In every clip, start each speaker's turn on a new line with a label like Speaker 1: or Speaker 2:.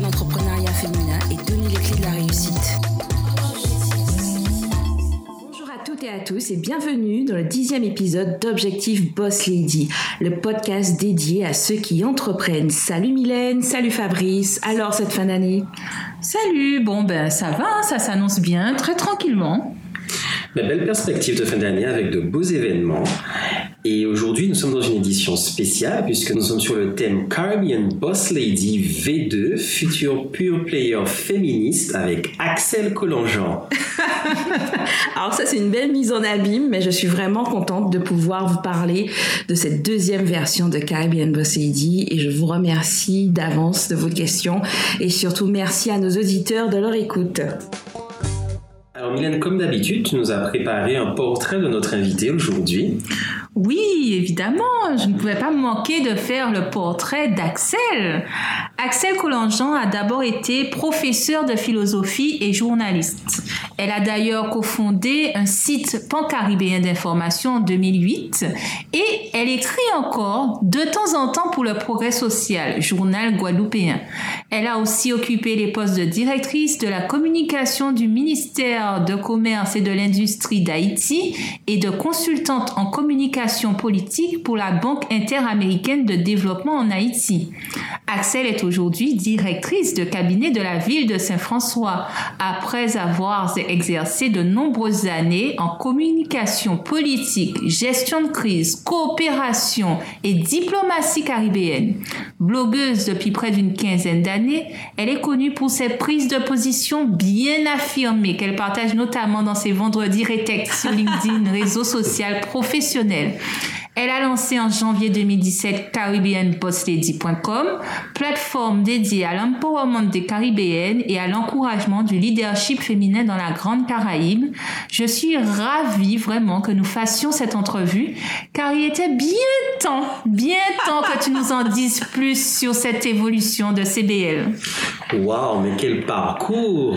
Speaker 1: l'entrepreneuriat féminin et donner les clés de la réussite. Bonjour à toutes et à tous et bienvenue dans le dixième épisode d'Objectif Boss Lady, le podcast dédié à ceux qui entreprennent. Salut Mylène, salut Fabrice. Alors cette fin d'année?
Speaker 2: Salut, bon ben ça va, ça s'annonce bien, très tranquillement.
Speaker 3: Mais belle perspective de fin d'année avec de beaux événements. Et aujourd'hui, nous sommes dans une édition spéciale puisque nous sommes sur le thème Caribbean Boss Lady V2, futur pure player féministe avec Axel Collangean.
Speaker 1: Alors ça, c'est une belle mise en abîme, mais je suis vraiment contente de pouvoir vous parler de cette deuxième version de Caribbean Boss Lady et je vous remercie d'avance de vos questions et surtout merci à nos auditeurs de leur écoute.
Speaker 3: Alors Mylène, comme d'habitude, tu nous as préparé un portrait de notre invité aujourd'hui.
Speaker 2: Oui, évidemment, je ne pouvais pas manquer de faire le portrait d'Axel. Axel Collangean a d'abord été professeur de philosophie et journaliste. Elle a d'ailleurs cofondé un site pancaribéen d'information en 2008 et elle écrit encore de temps en temps pour le Progrès social, journal guadeloupéen. Elle a aussi occupé les postes de directrice de la communication du ministère de Commerce et de l'Industrie d'Haïti et de consultante en communication politique pour la Banque interaméricaine de développement en Haïti. Axel est aujourd'hui directrice de cabinet de la ville de Saint-François après avoir exercé de nombreuses années en communication politique, gestion de crise, coopération et diplomatie caribéenne. Blogueuse depuis près d'une quinzaine d'années, elle est connue pour ses prises de position bien affirmées qu'elle partage notamment dans ses vendredis rétextes sur LinkedIn, réseau social professionnel. Elle a lancé en janvier 2017 caribbeanbosslady.com, plateforme dédiée à l'empowerment des Caribéennes et à l'encouragement du leadership féminin dans la Grande Caraïbe. Je suis ravie vraiment que nous fassions cette entrevue car il était bien temps, bien temps que tu nous en dises plus sur cette évolution de CBL.
Speaker 3: Waouh, mais quel parcours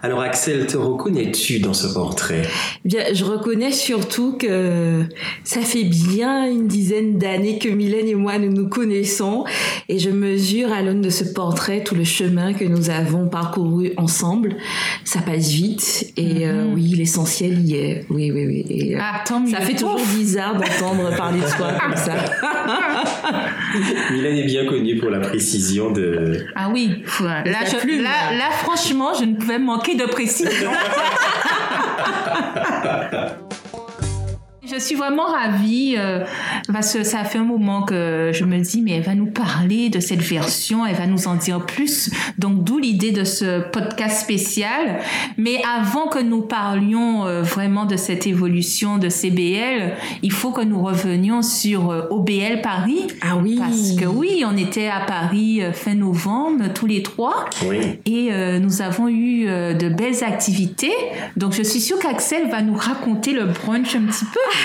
Speaker 3: Alors Axel, te reconnais-tu dans ce portrait?
Speaker 1: Bien, je reconnais surtout que ça fait bien une dizaine d'années que Mylène et moi nous nous connaissons et je mesure à l'aune de ce portrait tout le chemin que nous avons parcouru ensemble. Ça passe vite et euh, oui, l'essentiel y est. Oui, oui, oui. Et, euh,
Speaker 2: Ah, tant mieux.
Speaker 1: ça fait toujours bizarre d'entendre parler de soi comme ça.
Speaker 3: Mylène est bien connue pour la précision de...
Speaker 2: Ah oui, faut- là,
Speaker 1: ta
Speaker 2: je-
Speaker 1: plume,
Speaker 2: là,
Speaker 1: là.
Speaker 2: là, franchement, je ne pouvais manquer de précision. Je suis vraiment ravie euh, parce que ça fait un moment que je me dis mais elle va nous parler de cette version, elle va nous en dire plus. Donc d'où l'idée de ce podcast spécial. Mais avant que nous parlions euh, vraiment de cette évolution de CBL, il faut que nous revenions sur euh, OBL Paris.
Speaker 1: Ah oui.
Speaker 2: Parce que oui, on était à Paris euh, fin novembre tous les trois.
Speaker 3: Oui.
Speaker 2: Et euh, nous avons eu euh, de belles activités. Donc je suis sûre qu'Axel va nous raconter le brunch un petit peu.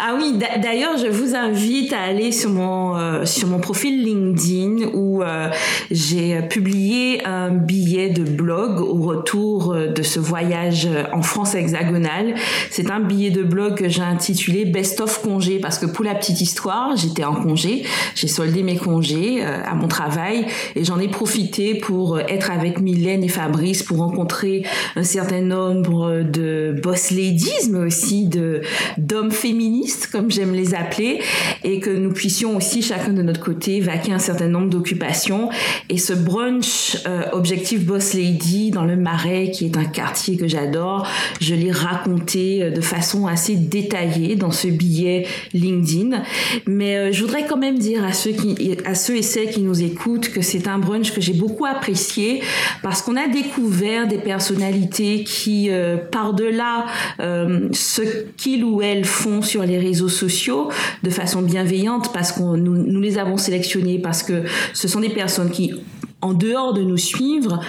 Speaker 1: Ah oui, d'a- d'ailleurs, je vous invite à aller sur mon euh, sur mon profil LinkedIn où euh, j'ai publié un billet de blog au retour euh, de ce voyage euh, en France hexagonale. C'est un billet de blog que j'ai intitulé Best of congé parce que pour la petite histoire, j'étais en congé, j'ai soldé mes congés euh, à mon travail et j'en ai profité pour être avec Mylène et Fabrice pour rencontrer un certain nombre de boss ladies, mais aussi de d'hommes féministes, comme j'aime les appeler, et que nous puissions aussi chacun de notre côté vaquer un certain nombre d'occupations. Et ce brunch euh, Objectif Boss Lady dans le Marais, qui est un quartier que j'adore, je l'ai raconté euh, de façon assez détaillée dans ce billet LinkedIn. Mais euh, je voudrais quand même dire à ceux qui, à ceux et celles qui nous écoutent que c'est un brunch que j'ai beaucoup apprécié parce qu'on a découvert des personnalités qui, par-delà ce qu'ils ou elles font sur les réseaux sociaux, de façon bienveillante, parce qu'on nous, nous les avons sélectionnés, parce que ce sont des personnes qui en dehors de nous suivre,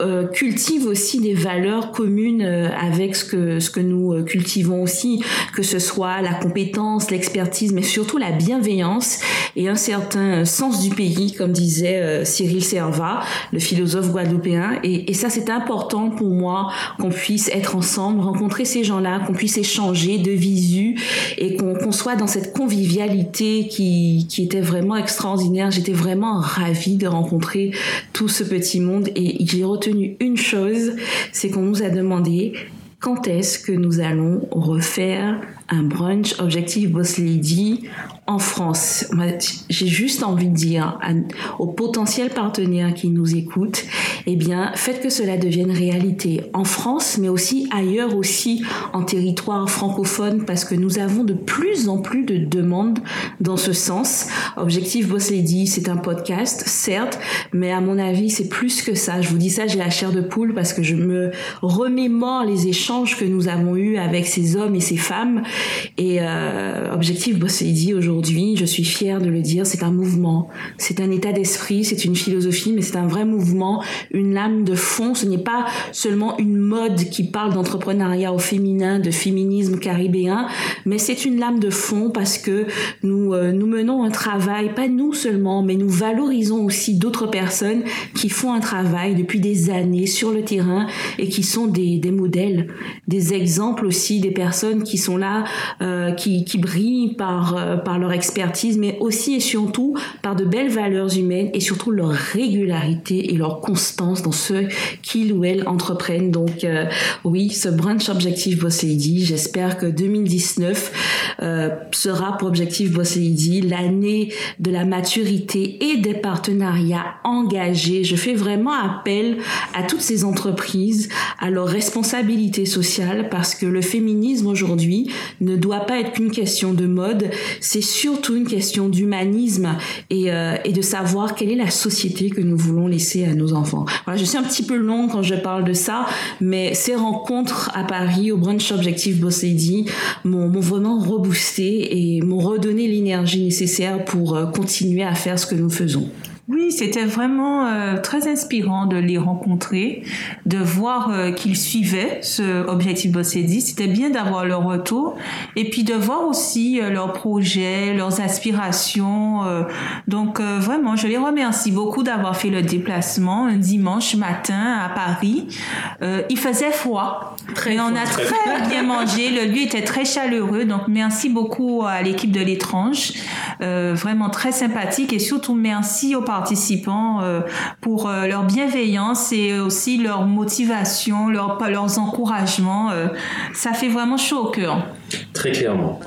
Speaker 1: euh, cultive aussi des valeurs communes euh, avec ce que ce que nous euh, cultivons aussi, que ce soit la compétence, l'expertise, mais surtout la bienveillance et un certain sens du pays, comme disait Cyril Serva, le philosophe guadeloupéen. Et, et ça, c'est important pour moi qu'on puisse être ensemble, rencontrer ces gens-là, qu'on puisse échanger de visu et qu'on soit dans cette convivialité qui, qui était vraiment extraordinaire. J'étais vraiment ravie de rencontrer tout ce petit monde et j'ai retenu une chose, c'est qu'on nous a demandé quand est-ce que nous allons refaire un brunch Objectif Boss Lady en France. J'ai juste envie de dire aux potentiels partenaires qui nous écoutent, eh bien, faites que cela devienne réalité en France, mais aussi ailleurs aussi en territoire francophone, parce que nous avons de plus en plus de demandes dans ce sens. Objectif Boss Lady, c'est un podcast, certes, mais à mon avis, c'est plus que ça. Je vous dis ça, j'ai la chair de poule parce que je me remémore les échanges que nous avons eus avec ces hommes et ces femmes et euh, Objectif Bossedi aujourd'hui, je suis fière de le dire, c'est un mouvement, c'est un état d'esprit, c'est une philosophie, mais c'est un vrai mouvement, une lame de fond. Ce n'est pas seulement une mode qui parle d'entrepreneuriat au féminin, de féminisme caribéen, mais c'est une lame de fond parce que nous euh, nous menons un travail, pas nous seulement, mais nous valorisons aussi d'autres personnes qui font un travail depuis des années sur le terrain et qui sont des, des modèles, des exemples aussi, des personnes qui sont là euh, qui, brillent par, euh, par leur expertise, mais aussi et surtout par de belles valeurs humaines et surtout leur régularité et leur constance dans ce qu'ils ou elles entreprennent. Donc euh, oui, ce brunch Objectif Boss Lady, j'espère que 2019 sera pour Objectif Boss Lady l'année de la maturité et des partenariats engagés. Je fais vraiment appel à toutes ces entreprises, à leur responsabilité sociale, parce que le féminisme aujourd'hui ne doit pas être qu'une question de mode, c'est surtout une question d'humanisme et, euh, et, de savoir quelle est la société que nous voulons laisser à nos enfants. Voilà, je suis un petit peu long quand je parle de ça, mais ces rencontres à Paris au brunch objectif Boss Lady m'ont vraiment reboosté et m'ont redonné l'énergie nécessaire pour euh, continuer à faire ce que nous faisons.
Speaker 2: Oui, c'était vraiment euh, très inspirant de les rencontrer, de voir euh, qu'ils suivaient ce objectif Bossedi. C'était bien d'avoir leur retour et puis de voir aussi euh, leurs projets, leurs aspirations. donc vraiment, je les remercie beaucoup d'avoir fait le déplacement un dimanche matin à Paris. il faisait froid, très on a très bien mangé. Le lieu était très chaleureux. Donc merci beaucoup à l'équipe de l'étrange, vraiment très sympathique et surtout merci aux participants euh, pour euh, leur bienveillance et aussi leur motivation, leur, leurs encouragements. Euh, ça fait vraiment chaud au cœur.
Speaker 3: Très clairement.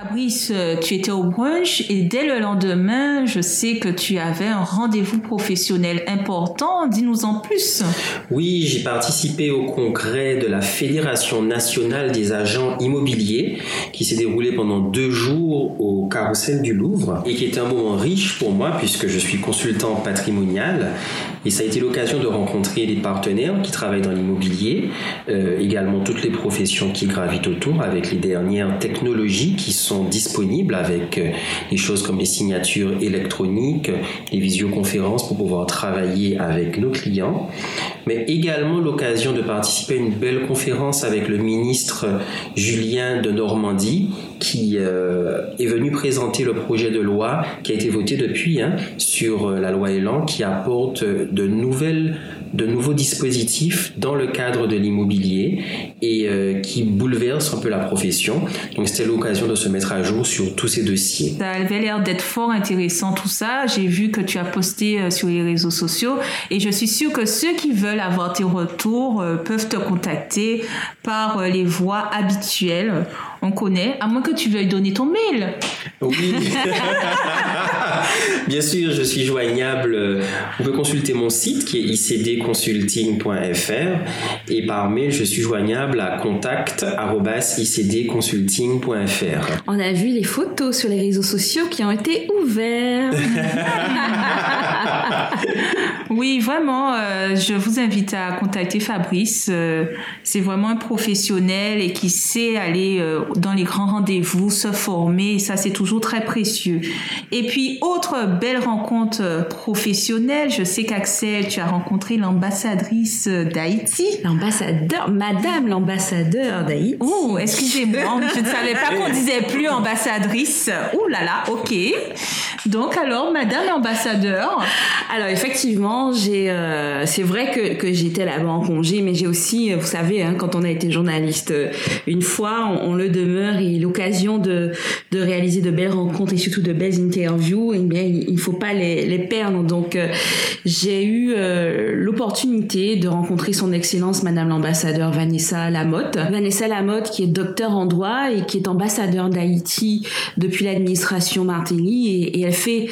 Speaker 2: Fabrice, euh, tu étais au brunch et dès le lendemain, je sais que tu avais un rendez-vous professionnel important. Dis-nous en plus.
Speaker 3: Oui, j'ai participé au congrès de la Fédération nationale des agents immobiliers qui s'est déroulé pendant deux jours au Carrousel du Louvre et qui était un moment riche pour moi puisque je suis consultant patrimonial et ça a été l'occasion de rencontrer des partenaires qui travaillent dans l'immobilier, euh, également toutes les professions qui gravitent autour avec les dernières technologies qui sont disponibles avec euh, des choses comme les signatures électroniques, les visioconférences pour pouvoir travailler avec nos clients, mais également l'occasion de participer à une belle conférence avec le ministre Julien de Normandie qui euh, est venu présenter le projet de loi qui a été voté depuis hein, sur la loi Elan qui apporte de nouvelles de nouveaux dispositifs dans le cadre de l'immobilier et euh, qui bouleversent un peu la profession. Donc c'était l'occasion de se mettre à jour sur tous ces dossiers.
Speaker 2: Ça avait l'air d'être fort intéressant tout ça. J'ai vu que tu as posté euh, sur les réseaux sociaux et je suis sûre que ceux qui veulent avoir tes retours euh, peuvent te contacter par les voies habituelles on connaît, à moins que tu veuilles donner ton mail.
Speaker 3: Oui. Bien sûr, je suis joignable. On peut consulter mon site qui est icdconsulting.fr et par mail, je suis joignable à contact@icdconsulting.fr.
Speaker 1: On a vu les photos sur les réseaux sociaux qui ont été ouverts.
Speaker 2: oui, vraiment, euh, je vous invite à contacter Fabrice. Euh, c'est vraiment un professionnel et qui sait aller euh, dans les grands rendez-vous, se former, ça c'est toujours très précieux. Et puis, autre belles rencontres professionnelles. Je sais qu'Axel, tu as rencontré l'ambassadrice d'Haïti.
Speaker 1: L'ambassadeur, Madame l'ambassadeur d'Haïti.
Speaker 2: Oh, excusez-moi, je ne savais pas qu'on disait plus ambassadrice. Ouh là là, ok. Donc alors, Madame l'ambassadeur.
Speaker 1: Alors effectivement, j'ai, euh, c'est vrai que, que j'étais là-bas en congé, mais j'ai aussi, vous savez, hein, quand on a été journaliste, euh, une fois, on, le demeure et l'occasion de, de réaliser de belles rencontres et surtout de belles interviews, eh bien, il faut pas les, perdre. Donc euh, j'ai eu l'opportunité de rencontrer son Excellence Madame l'ambassadeur Vanessa Lamotte. Vanessa Lamotte qui est docteur en droit et qui est ambassadeur d'Haïti depuis l'administration Martelly et, elle fait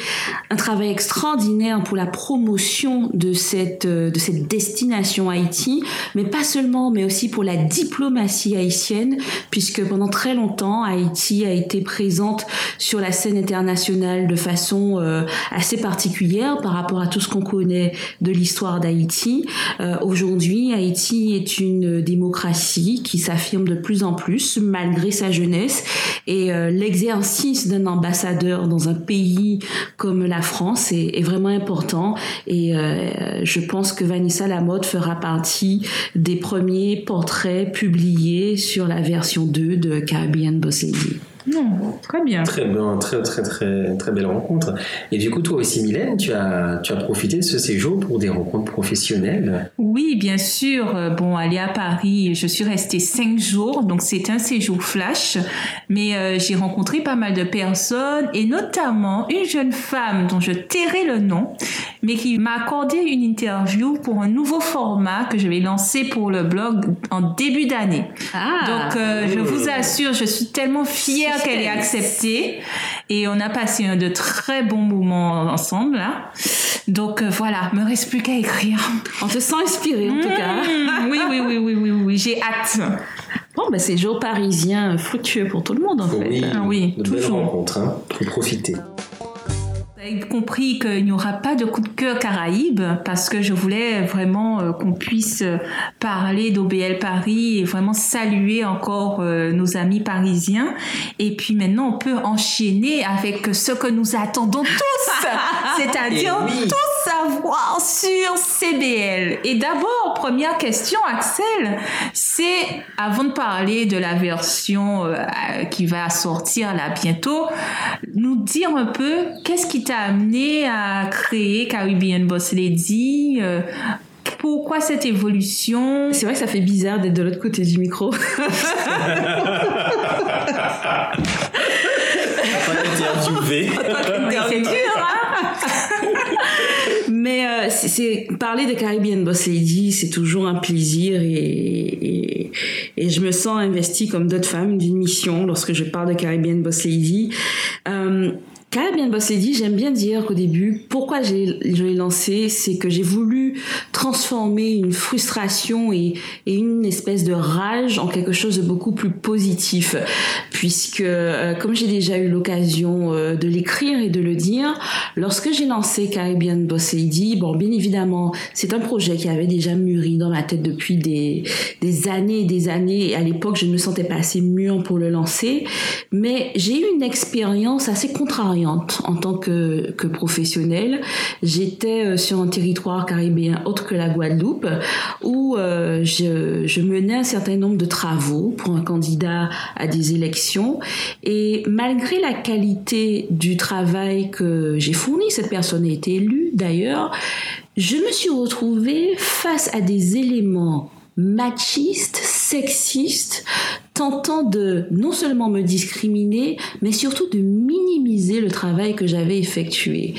Speaker 1: un travail extraordinaire pour la promotion de cette, euh, de cette destination Haïti, mais pas seulement, mais aussi pour la diplomatie haïtienne, puisque pendant très longtemps, Haïti a été présente sur la scène internationale de façon euh, assez particulière par rapport à tout ce qu'on connaît de l'histoire d'Haïti. Euh, aujourd'hui, Haïti est une démocratie qui s'affirme de plus en plus malgré sa jeunesse et l'exercice d'un ambassadeur dans un pays comme la France est, vraiment important et euh, je pense que Vanessa Lamotte fera partie des premiers portraits publiés sur la version 2 de Caribbean Boss.
Speaker 2: Non, très bien.
Speaker 3: Très bien, très très très très belle rencontre. Et du coup, toi aussi, Mylène, tu as tu as profité de ce séjour pour des rencontres professionnelles?
Speaker 2: Oui, bien sûr. Bon, aller à Paris, je suis restée cinq jours, donc c'est un séjour flash. Mais euh, j'ai rencontré pas mal de personnes et notamment une jeune femme dont je tairai le nom, mais qui m'a accordé une interview pour un nouveau format que je vais lancer pour le blog en début d'année.
Speaker 1: Ah.
Speaker 2: donc, euh, je vous assure, je suis tellement fière qu'elle ait accepté. Et on a passé un de très bons moments ensemble. Là. Donc euh, voilà, me reste plus qu'à écrire.
Speaker 1: On te sent inspirée en tout cas.
Speaker 2: Mmh, oui, oui, oui, oui, oui, oui, j'ai hâte.
Speaker 1: Bon, ben c'est jour parisien fructueux pour tout le monde en fait.
Speaker 3: Oui,
Speaker 2: Ah oui,
Speaker 3: de belles
Speaker 2: toujours.
Speaker 3: rencontres, hein. Profiter.
Speaker 2: Compris qu'il n'y aura pas de coup de cœur Caraïbes parce que je voulais vraiment euh, qu'on puisse euh, parler d'OBL Paris et vraiment saluer encore euh, nos amis parisiens. Et puis maintenant, on peut enchaîner avec ce que nous attendons tous, c'est-à-dire
Speaker 3: Eh oui.
Speaker 2: tout savoir sur CBL. Et d'abord, première question, Axel, c'est avant de parler de la version euh, qui va sortir là bientôt, nous dire un peu qu'est-ce qui t'a amené à créer Caribbean Boss Lady euh, pourquoi cette évolution?
Speaker 1: C'est vrai que ça fait bizarre d'être de l'autre côté du micro.
Speaker 3: Pas interviewé.
Speaker 2: Oui, C'est dur, hein
Speaker 1: Mais euh, c'est- parler de Caribbean Boss Lady, c'est toujours un plaisir et je me sens investie comme d'autres femmes d'une mission lorsque je parle de Caribbean Boss Lady. Euh, Caribbean Boss Lady, j'aime bien dire qu'au début, pourquoi je l'ai lancé, c'est que j'ai voulu transformer une frustration et, une espèce de rage en quelque chose de beaucoup plus positif, puisque euh, comme j'ai déjà eu l'occasion euh, de l'écrire et de le dire, lorsque j'ai lancé Caribbean Boss Lady, bon, bien évidemment, c'est un projet qui avait déjà mûri dans ma tête depuis des, des années et des années, et à l'époque, je ne me sentais pas assez mûre pour le lancer, mais j'ai eu une expérience assez en tant que, que professionnelle. J'étais euh, sur un territoire caribéen autre que la Guadeloupe, où euh, je, je menais un certain nombre de travaux pour un candidat à des élections, et malgré la qualité du travail que j'ai fourni, cette personne a été élue d'ailleurs, je me suis retrouvée face à des éléments machistes, sexistes, tentant de non seulement me discriminer, mais surtout de minimiser le travail que j'avais effectué.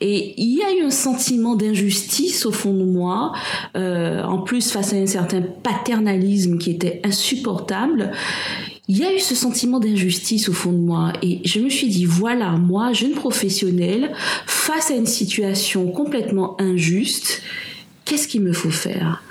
Speaker 1: Et il y a eu un sentiment d'injustice au fond de moi, euh, en plus face à un certain paternalisme qui était insupportable. Il y a eu ce sentiment d'injustice au fond de moi et je me suis dit, voilà, moi, jeune professionnelle, face à une situation complètement injuste, qu'est-ce qu'il me faut faire?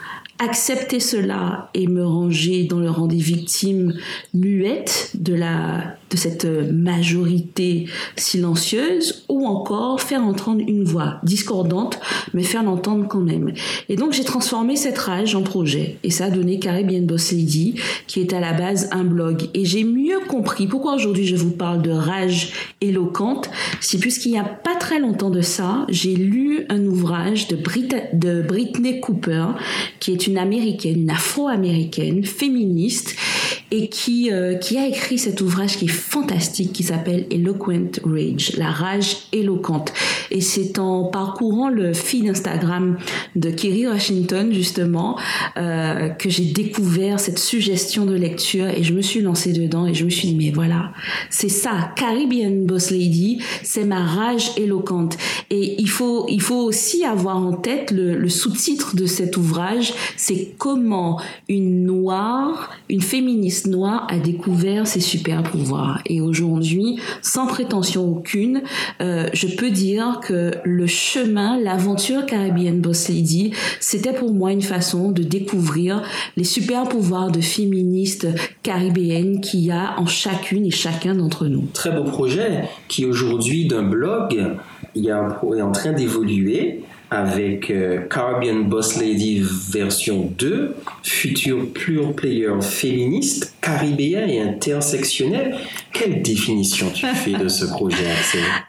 Speaker 1: Accepter cela et me ranger dans le rang des victimes muettes de la de cette majorité silencieuse ou encore faire entendre une voix discordante, mais faire l'entendre quand même. Et donc j'ai transformé cette rage en projet et ça a donné Caribbean Boss Lady qui est à la base un blog. Et j'ai mieux compris pourquoi aujourd'hui je vous parle de rage éloquente, si puisqu'il n'y a pas très longtemps de ça, j'ai lu un ouvrage de, de Britney Cooper, qui est une américaine, une afro-américaine, féministe, et qui, euh, qui a écrit cet ouvrage qui est fantastique, qui s'appelle Eloquent Rage, la rage éloquente. Et c'est en parcourant le feed Instagram de Kerry Washington, justement, euh, que j'ai découvert cette suggestion de lecture et je me suis lancée dedans et je me suis dit, mais voilà, c'est ça, Caribbean Boss Lady, c'est ma rage éloquente. Et il faut, il faut aussi avoir en tête le sous-titre de cet ouvrage, c'est comment une noire, une féministe noire a découvert ses super pouvoirs. Et aujourd'hui, sans prétention aucune, euh, je peux dire que le chemin, l'aventure Caribbean Boss Lady, c'était pour moi une façon de découvrir les super pouvoirs de féministes caribéennes qu'il y a en chacune et chacun d'entre nous.
Speaker 3: Très beau projet qui aujourd'hui d'un blog il est en train d'évoluer avec euh, Caribbean Boss Lady version 2, futur pure player féministe, caribéen et intersectionnel. Quelle définition tu fais de ce projet,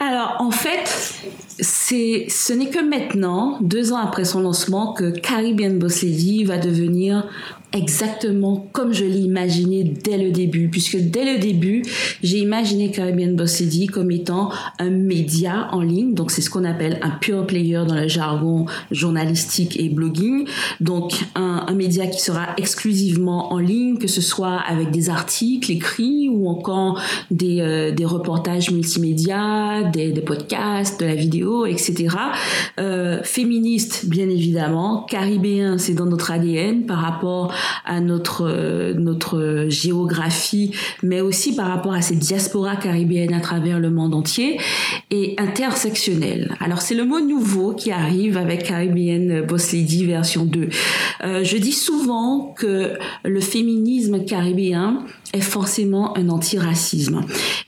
Speaker 1: Alors, en fait, ce n'est que maintenant, deux ans après son lancement, que Caribbean Boss Lady va devenir exactement comme je l'ai imaginé dès le début, puisque dès le début, j'ai imaginé Caribbean Boss Lady comme étant un média en ligne, donc c'est ce qu'on appelle un pure player dans le jargon journalistique et blogging, donc un, média qui sera exclusivement en ligne, que ce soit avec des articles écrits ou encore des, euh, des reportages multimédia, des, des, podcasts, de la vidéo, etc. Euh, féministe, bien évidemment, caribéen, c'est dans notre ADN par rapport à notre, euh, notre géographie, mais aussi par rapport à ces diasporas caribéennes à travers le monde entier, et intersectionnel. Alors c'est le mot nouveau qui arrive avec Caribbean Boss Lady version 2. Euh, je dis souvent que le féminisme caribéen est forcément un antiracisme.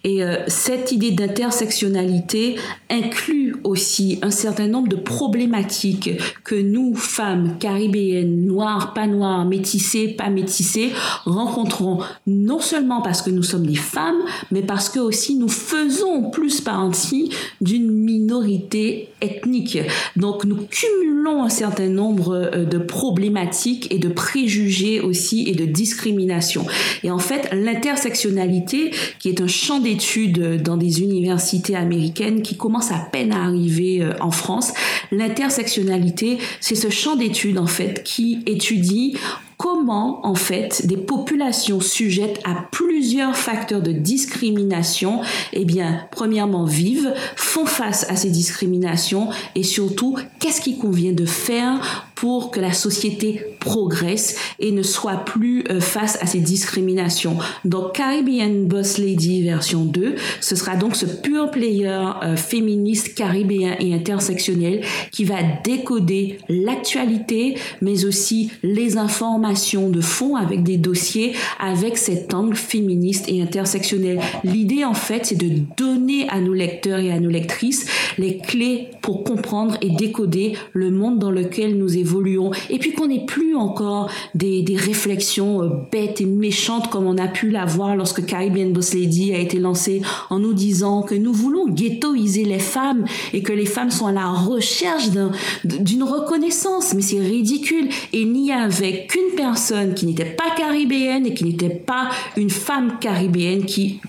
Speaker 1: Et euh, cette idée d'intersectionnalité inclut aussi un certain nombre de problématiques que nous, femmes caribéennes, noires, pas noires, métissées, pas métissées, rencontrons non seulement parce que nous sommes des femmes, mais parce que aussi nous faisons plus partie d'une minorité ethnique. Donc nous cumulons un certain nombre euh, de problématiques et de préjugés aussi et de discrimination. Et en fait, l'intersectionnalité, qui est un champ d'études dans des universités américaines qui commence à peine à arriver euh, en France, l'intersectionnalité, c'est ce champ d'études en fait qui étudie comment en fait des populations sujettes à plusieurs facteurs de discrimination, eh bien, premièrement vivent, font face à ces discriminations et surtout qu'est-ce qu'il convient de faire pour que la société progresse et ne soit plus euh, face à ces discriminations. Donc Caribbean Boss Lady version 2, ce sera donc ce pure player euh, féministe caribéen et intersectionnel qui va décoder l'actualité mais aussi les informations de fond avec des dossiers avec cet angle féministe et intersectionnel. L'idée en fait c'est de donner à nos lecteurs et à nos lectrices les clés pour comprendre et décoder le monde dans lequel nous évoluons et puis qu'on n'ait plus encore des, des réflexions euh, bêtes et méchantes comme on a pu l'avoir lorsque Caribbean Boss Lady a été lancé en nous disant que nous voulons ghettoiser les femmes et que les femmes sont à la recherche d'une reconnaissance. Mais c'est ridicule. Et n'y avait qu'une personne qui n'était pas caribéenne et qui n'était pas une femme caribéenne qui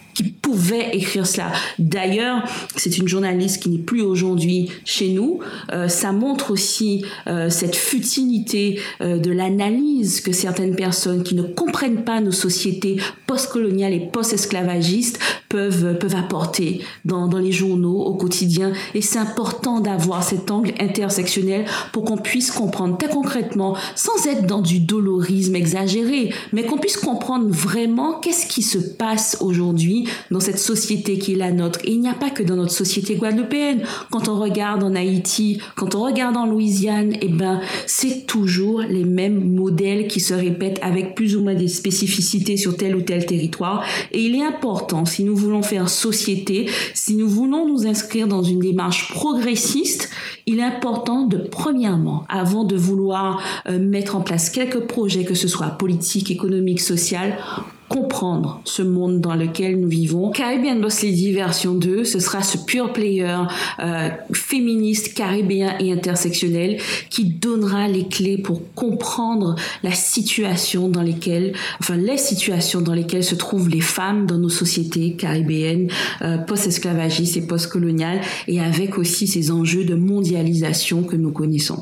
Speaker 1: pouvait écrire cela. D'ailleurs, c'est une journaliste qui n'est plus aujourd'hui chez nous. Euh, ça montre aussi euh, cette futilité euh, de l'analyse que certaines personnes qui ne comprennent pas nos sociétés postcoloniales et post-esclavagistes peuvent, apporter dans, dans les journaux au quotidien. Et c'est important d'avoir cet angle intersectionnel pour qu'on puisse comprendre très concrètement, sans être dans du dolorisme exagéré, mais qu'on puisse comprendre vraiment qu'est-ce qui se passe aujourd'hui dans cette société qui est la nôtre. Et il n'y a pas que dans notre société guadeloupéenne. Quand on regarde en Haïti, quand on regarde en Louisiane, eh ben, c'est toujours les mêmes modèles qui se répètent avec plus ou moins des spécificités sur tel ou tel territoire. Et il est important, si nous voulons faire société, si nous voulons nous inscrire dans une démarche progressiste, il est important de, premièrement, avant de vouloir euh, mettre en place quelques projets, que ce soit politique, économique, social, comprendre ce monde dans lequel nous vivons. Caribbean Boss Lady version 2, ce sera ce pure player euh, féministe, caribéen et intersectionnel qui donnera les clés pour comprendre la situation dans lesquelles, enfin les situations dans lesquelles se trouvent les femmes dans nos sociétés caribéennes, euh, post-esclavagistes et post-coloniales, et avec aussi ces enjeux de mondialisation que nous connaissons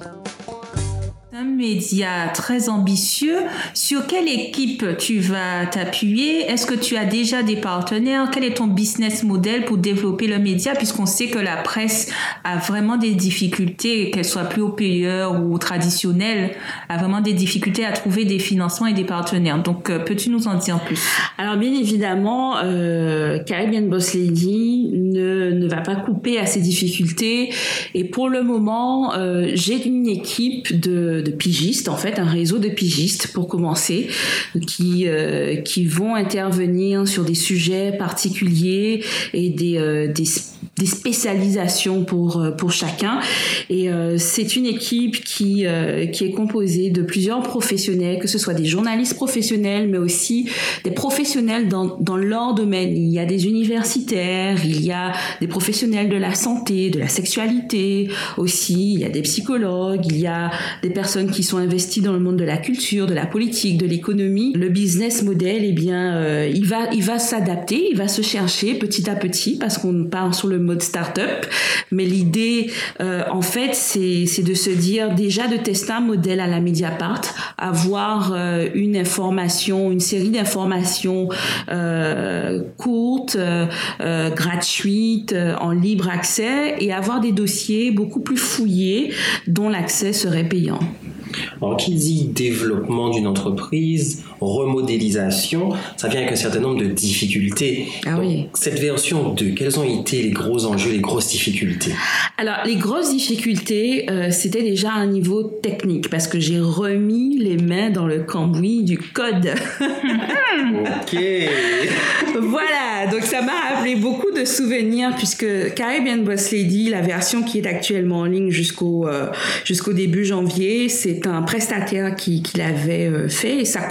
Speaker 2: média très ambitieux. Sur quelle équipe tu vas t'appuyer? Est-ce que tu as déjà des partenaires? Quel est ton business model pour développer le média Puisqu'on sait que la presse a vraiment des difficultés, qu'elle soit plus payeur ou traditionnelle, a vraiment des difficultés à trouver des financements et des partenaires. Donc, euh, peux-tu nous en dire plus?
Speaker 1: Alors, bien évidemment, euh, Caribbean Boss Lady ne, ne va pas couper à ces difficultés. Et pour le moment, euh, j'ai une équipe de pigistes, en fait, un réseau de pigistes pour commencer, qui, euh, qui vont intervenir sur des sujets particuliers et des, euh, des, des, spécialisations pour, euh, pour chacun. Et c'est une équipe qui, qui est composée de plusieurs professionnels, que ce soit des journalistes professionnels, mais aussi des professionnels dans, dans leur domaine. Il y a des universitaires, il y a des professionnels de la santé, de la sexualité aussi, il y a des psychologues, il y a des personnes qui sont investis dans le monde de la culture, de la politique, de l'économie, le business model, eh bien, euh, il va, il va s'adapter, il va se chercher petit à petit parce qu'on part sur le mode start-up. Mais l'idée, euh, en fait, c'est, de se dire déjà de tester un modèle à la Mediapart, avoir euh, une information, une série d'informations courtes, gratuites, en libre accès et avoir des dossiers beaucoup plus fouillés dont l'accès serait payant.
Speaker 3: Alors, qui dit développement d'une entreprise, remodélisation, ça vient avec un certain nombre de difficultés.
Speaker 1: Ah oui.
Speaker 3: Cette version 2, quels ont été les gros enjeux, les grosses difficultés?
Speaker 1: Alors, les grosses difficultés, euh, c'était déjà un niveau technique parce que j'ai remis les mains dans le cambouis du code.
Speaker 3: ok.
Speaker 1: voilà, donc ça m'a rappelé beaucoup de souvenirs puisque Caribbean Boss Lady, la version qui est actuellement en ligne jusqu'au euh, jusqu'au début janvier, c'est un prestataire qui, qui l'avait euh, fait et ça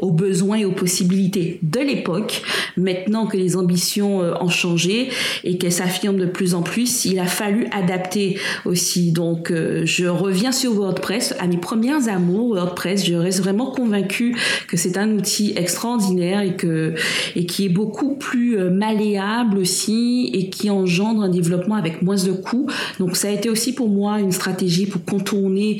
Speaker 1: aux besoins et aux possibilités de l'époque. Maintenant que les ambitions euh, ont changé et qu'elles s'affirment de plus en plus, il a fallu adapter aussi. Donc je reviens sur WordPress, à mes premières amours WordPress, je reste vraiment convaincue que c'est un outil extraordinaire et que et qui est beaucoup plus euh, malléable aussi et qui engendre un développement avec moins de coûts. Donc ça a été aussi pour moi une stratégie pour contourner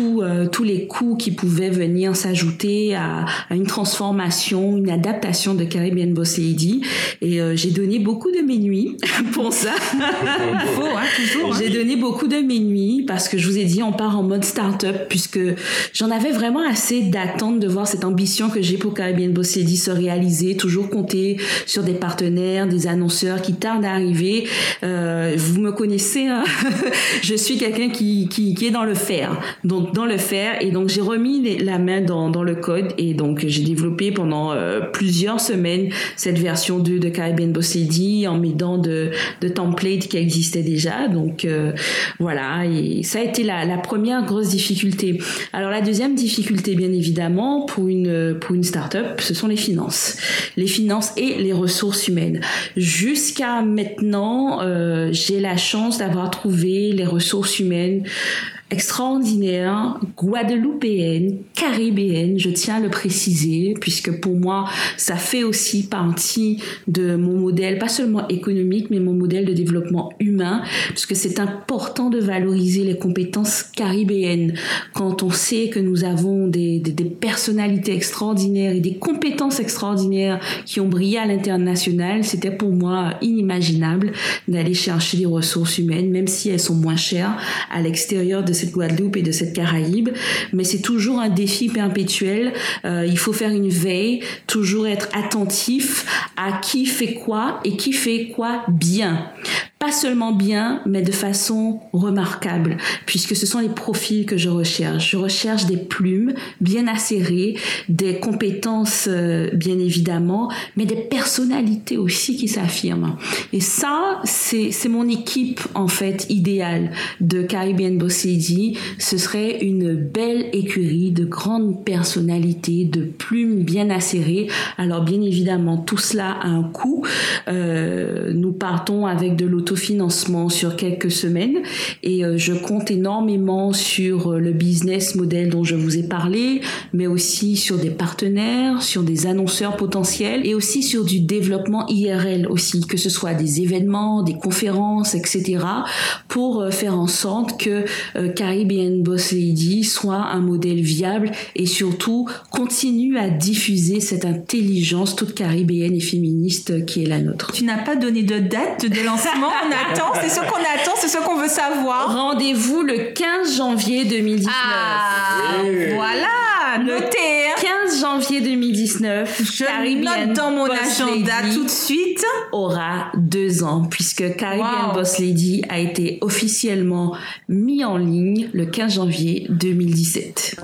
Speaker 1: euh, tous les coûts qui pouvaient venir s'ajouter à, une transformation, une adaptation de Caribbean Boss Lady. Et euh, j'ai donné beaucoup de mes nuits pour ça.
Speaker 2: Faut, hein, toujours.
Speaker 1: Hein. J'ai donné beaucoup de mes nuits parce que je vous ai dit, on part en mode start-up puisque j'en avais vraiment assez d'attente de voir cette ambition que j'ai pour Caribbean Boss Lady se réaliser, toujours compter sur des partenaires, des annonceurs qui tardent à arriver. Euh, vous me connaissez, hein je suis quelqu'un qui, qui, qui, est dans le faire, donc dans le faire. Et donc j'ai remis la main dans, dans, le et donc j'ai développé pendant euh, plusieurs semaines cette version 2 de Caribbean Boss Lady en m'aidant de, templates qui existaient déjà. Donc euh, voilà, et ça a été la, la première grosse difficulté. Alors la deuxième difficulté, bien évidemment, pour une, pour une startup, ce sont les finances. Les finances et les ressources humaines. Jusqu'à maintenant, euh, j'ai la chance d'avoir trouvé les ressources humaines extraordinaire, guadeloupéenne, caribéenne, je tiens à le préciser, puisque pour moi, ça fait aussi partie de mon modèle, pas seulement économique, mais mon modèle de développement humain, puisque c'est important de valoriser les compétences caribéennes. Quand on sait que nous avons des, des, des personnalités extraordinaires et des compétences extraordinaires qui ont brillé à l'international, c'était pour moi inimaginable d'aller chercher des ressources humaines, même si elles sont moins chères à l'extérieur de cette Guadeloupe et de cette Caraïbe, mais c'est toujours un défi perpétuel. Euh, il faut faire une veille, toujours être attentif à qui fait quoi et qui fait quoi bien pas seulement bien, mais de façon remarquable, puisque ce sont les profils que je recherche. Je recherche des plumes bien acérées, des compétences euh, bien évidemment, mais des personnalités aussi qui s'affirment. Et ça, c'est mon équipe en fait idéale de Caribbean Boss Lady. Ce serait une belle écurie de grandes personnalités, de plumes bien acérées. Alors bien évidemment, tout cela a un coût. Euh, nous partons avec de l'autofinancement sur quelques semaines et euh, je compte énormément sur euh, le business model dont je vous ai parlé, mais aussi sur des partenaires, sur des annonceurs potentiels et aussi sur du développement IRL aussi, que ce soit des événements, des conférences, etc., pour faire en sorte que Caribbean Boss Lady soit un modèle viable et surtout continue à diffuser cette intelligence toute caribéenne et féministe qui est la nôtre.
Speaker 2: Tu n'as pas donné de date de lancement, on attend, c'est ce qu'on attend, c'est ce qu'on veut savoir.
Speaker 1: Rendez-vous le 15 janvier 2019.
Speaker 2: Ah, voilà, notez.
Speaker 1: 15 janvier 2019,
Speaker 2: je Caribbean note dans mon agenda tout de suite.
Speaker 1: Aura deux ans puisque Caribbean Boss Lady a été officiellement mis en ligne le 15 janvier 2017.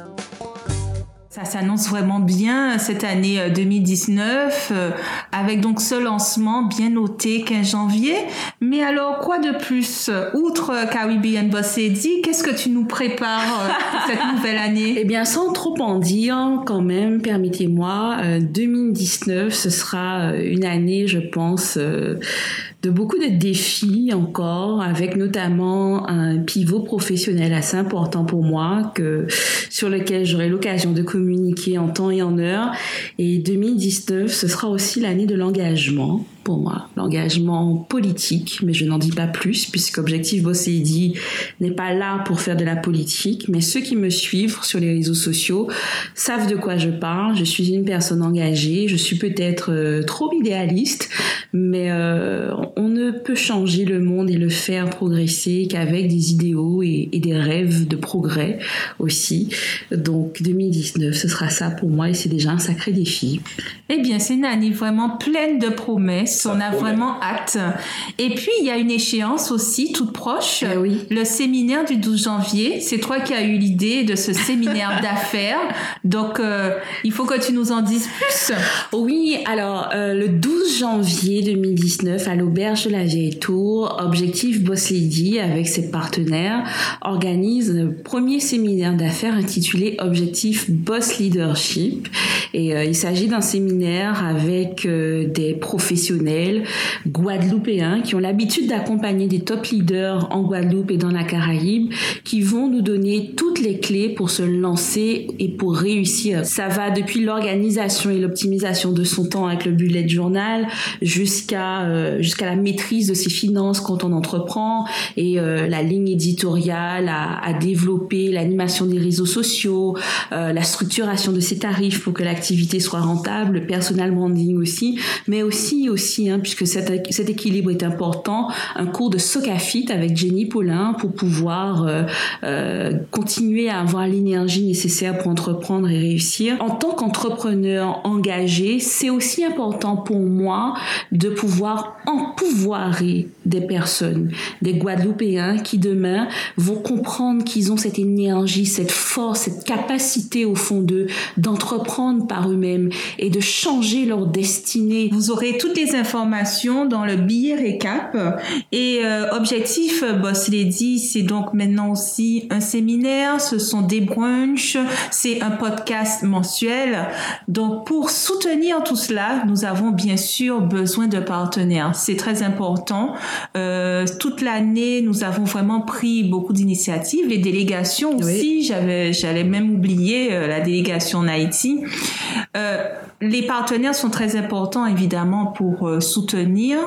Speaker 2: Ça s'annonce vraiment bien cette année 2019 euh, avec donc ce lancement bien noté 15 janvier. Mais alors quoi de plus Outre Caribbean Boss Lady, qu'est-ce que tu nous prépares euh, pour cette nouvelle année?
Speaker 1: Eh bien sans trop en dire quand même, permettez-moi, 2019 euh, ce sera une année je pense de beaucoup de défis encore, avec notamment un pivot professionnel assez important pour moi, que, sur lequel j'aurai l'occasion de communiquer en temps et en heure. Et 2019, ce sera aussi l'année de l'engagement pour moi, l'engagement politique, mais je n'en dis pas plus, puisque Objectif dit n'est pas là pour faire de la politique, mais ceux qui me suivent sur les réseaux sociaux savent de quoi je parle. Je suis une personne engagée, je suis peut-être euh, trop idéaliste, mais euh, on ne peut changer le monde et le faire progresser qu'avec des idéaux et, des rêves de progrès aussi. Donc 2019, ce sera ça pour moi et c'est déjà un sacré défi.
Speaker 2: Eh bien, c'est une année vraiment pleine de promesses. On a vraiment hâte. Et puis, il y a une échéance aussi toute proche.
Speaker 1: Eh oui.
Speaker 2: Le séminaire du 12 janvier. C'est toi qui as eu l'idée de ce séminaire d'affaires. Donc, euh, il faut que tu nous en dises plus.
Speaker 1: Oui, alors, euh, le 12 janvier 2019, à l'Auberge de la Vieille Tour, Objectif Boss Lady, avec ses partenaires, organise le premier séminaire d'affaires intitulé Objectif Boss Leadership. Et euh, il s'agit d'un séminaire avec des professionnels guadeloupéens qui ont l'habitude d'accompagner des top leaders en Guadeloupe et dans la Caraïbe, qui vont nous donner toutes les clés pour se lancer et pour réussir. Ça va depuis l'organisation et l'optimisation de son temps avec le bullet journal jusqu'à euh, jusqu'à la maîtrise de ses finances quand on entreprend et la ligne éditoriale à, développer, l'animation des réseaux sociaux, la structuration de ses tarifs pour que la activité soit rentable, le personal branding aussi, mais aussi, aussi, hein, puisque cet, équilibre est important, un cours de Socafit avec Jenny Paulin pour pouvoir euh, euh, continuer à avoir l'énergie nécessaire pour entreprendre et réussir. En tant qu'entrepreneur engagé, c'est aussi important pour moi de pouvoir empouvoirer des personnes, des Guadeloupéens qui demain vont comprendre qu'ils ont cette énergie, cette force, cette capacité au fond d'eux d'entreprendre par eux-mêmes et de changer leur destinée.
Speaker 2: Vous aurez toutes les informations dans le billet récap. Et euh, objectif euh, Boss Lady, c'est donc maintenant aussi un séminaire, ce sont des brunchs, c'est un podcast mensuel. Donc pour soutenir tout cela, nous avons bien sûr besoin de partenaires. C'est très important. Euh, toute l'année, nous avons vraiment pris beaucoup d'initiatives. Les délégations aussi, j'avais, j'allais même oublier la délégation en Haïti. Euh, les partenaires sont très importants évidemment pour euh, soutenir,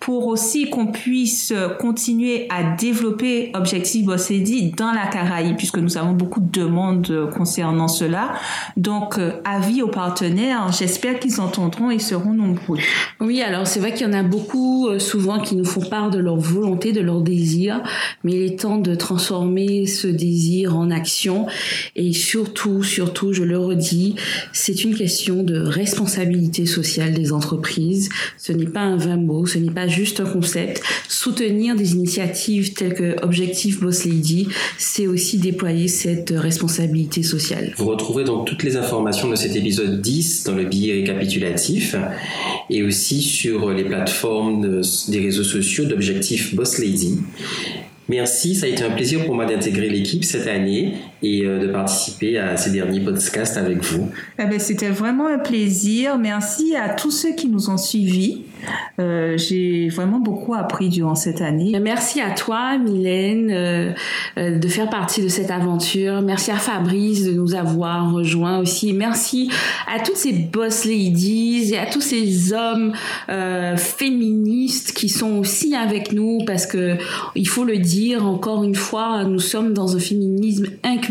Speaker 2: pour aussi qu'on puisse continuer à développer Objectif Bossedi dans la Caraïbe, puisque nous avons beaucoup de demandes concernant cela. Donc, euh, avis aux partenaires, j'espère qu'ils entendront et seront nombreux.
Speaker 1: Oui, alors c'est vrai qu'il y en a beaucoup souvent qui nous font part de leur volonté, de leur désir, mais il est temps de transformer ce désir en action. Et surtout, surtout, je le redis, c'est une question de responsabilité sociale des entreprises. Ce n'est pas un vain mot, ce n'est pas juste un concept. Soutenir des initiatives telles que Objectif Boss Lady, c'est aussi déployer cette responsabilité sociale.
Speaker 3: Vous retrouverez donc toutes les informations de cet épisode 10 dans le billet récapitulatif et aussi sur les plateformes des réseaux sociaux d'Objectif Boss Lady. Merci, ça a été un plaisir pour moi d'intégrer l'équipe cette année et euh, de participer à ces derniers podcasts avec vous.
Speaker 2: Eh ben, C'était vraiment un plaisir. Merci à tous ceux qui nous ont suivis. Euh, j'ai vraiment beaucoup appris durant cette année.
Speaker 1: Merci à toi, Mylène, euh, euh, de faire partie de cette aventure. Merci à Fabrice de nous avoir rejoints aussi. Merci à toutes ces boss ladies et à tous ces hommes euh, féministes qui sont aussi avec nous parce que il faut le dire encore une fois, nous sommes dans un féminisme inclusif.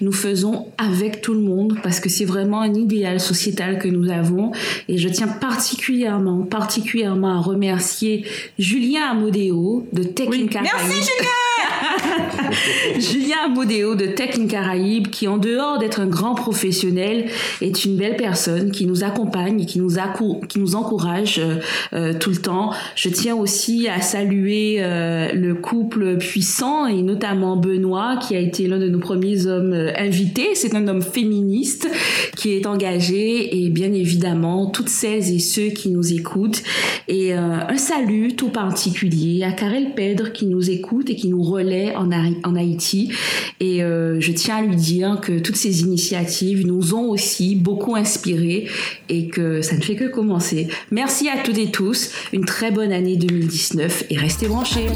Speaker 1: Nous faisons avec tout le monde parce que c'est vraiment un idéal sociétal que nous avons et je tiens particulièrement particulièrement à remercier Julien Amodeo de Tech
Speaker 2: Oui.
Speaker 1: in Caraïbes.
Speaker 2: Merci Julien
Speaker 1: Julien Amodeo de Tech Caraïbes, qui en dehors d'être un grand professionnel, est une belle personne qui nous accompagne qui nous, qui nous encourage euh, euh, tout le temps. Je tiens aussi à saluer euh, le couple puissant et notamment Benoît, qui a été l'un de nos premiers hommes invités. C'est un homme féministe qui est engagé et bien évidemment toutes celles et ceux qui nous écoutent. Et un salut tout particulier à Karel Pedre qui nous écoute et qui nous relaie en, Haï- en Haïti. Et euh, je tiens à lui dire que toutes ces initiatives nous ont aussi beaucoup inspirés et que ça ne fait que commencer. Merci à toutes et tous. Une très bonne année 2019 et restez branchés.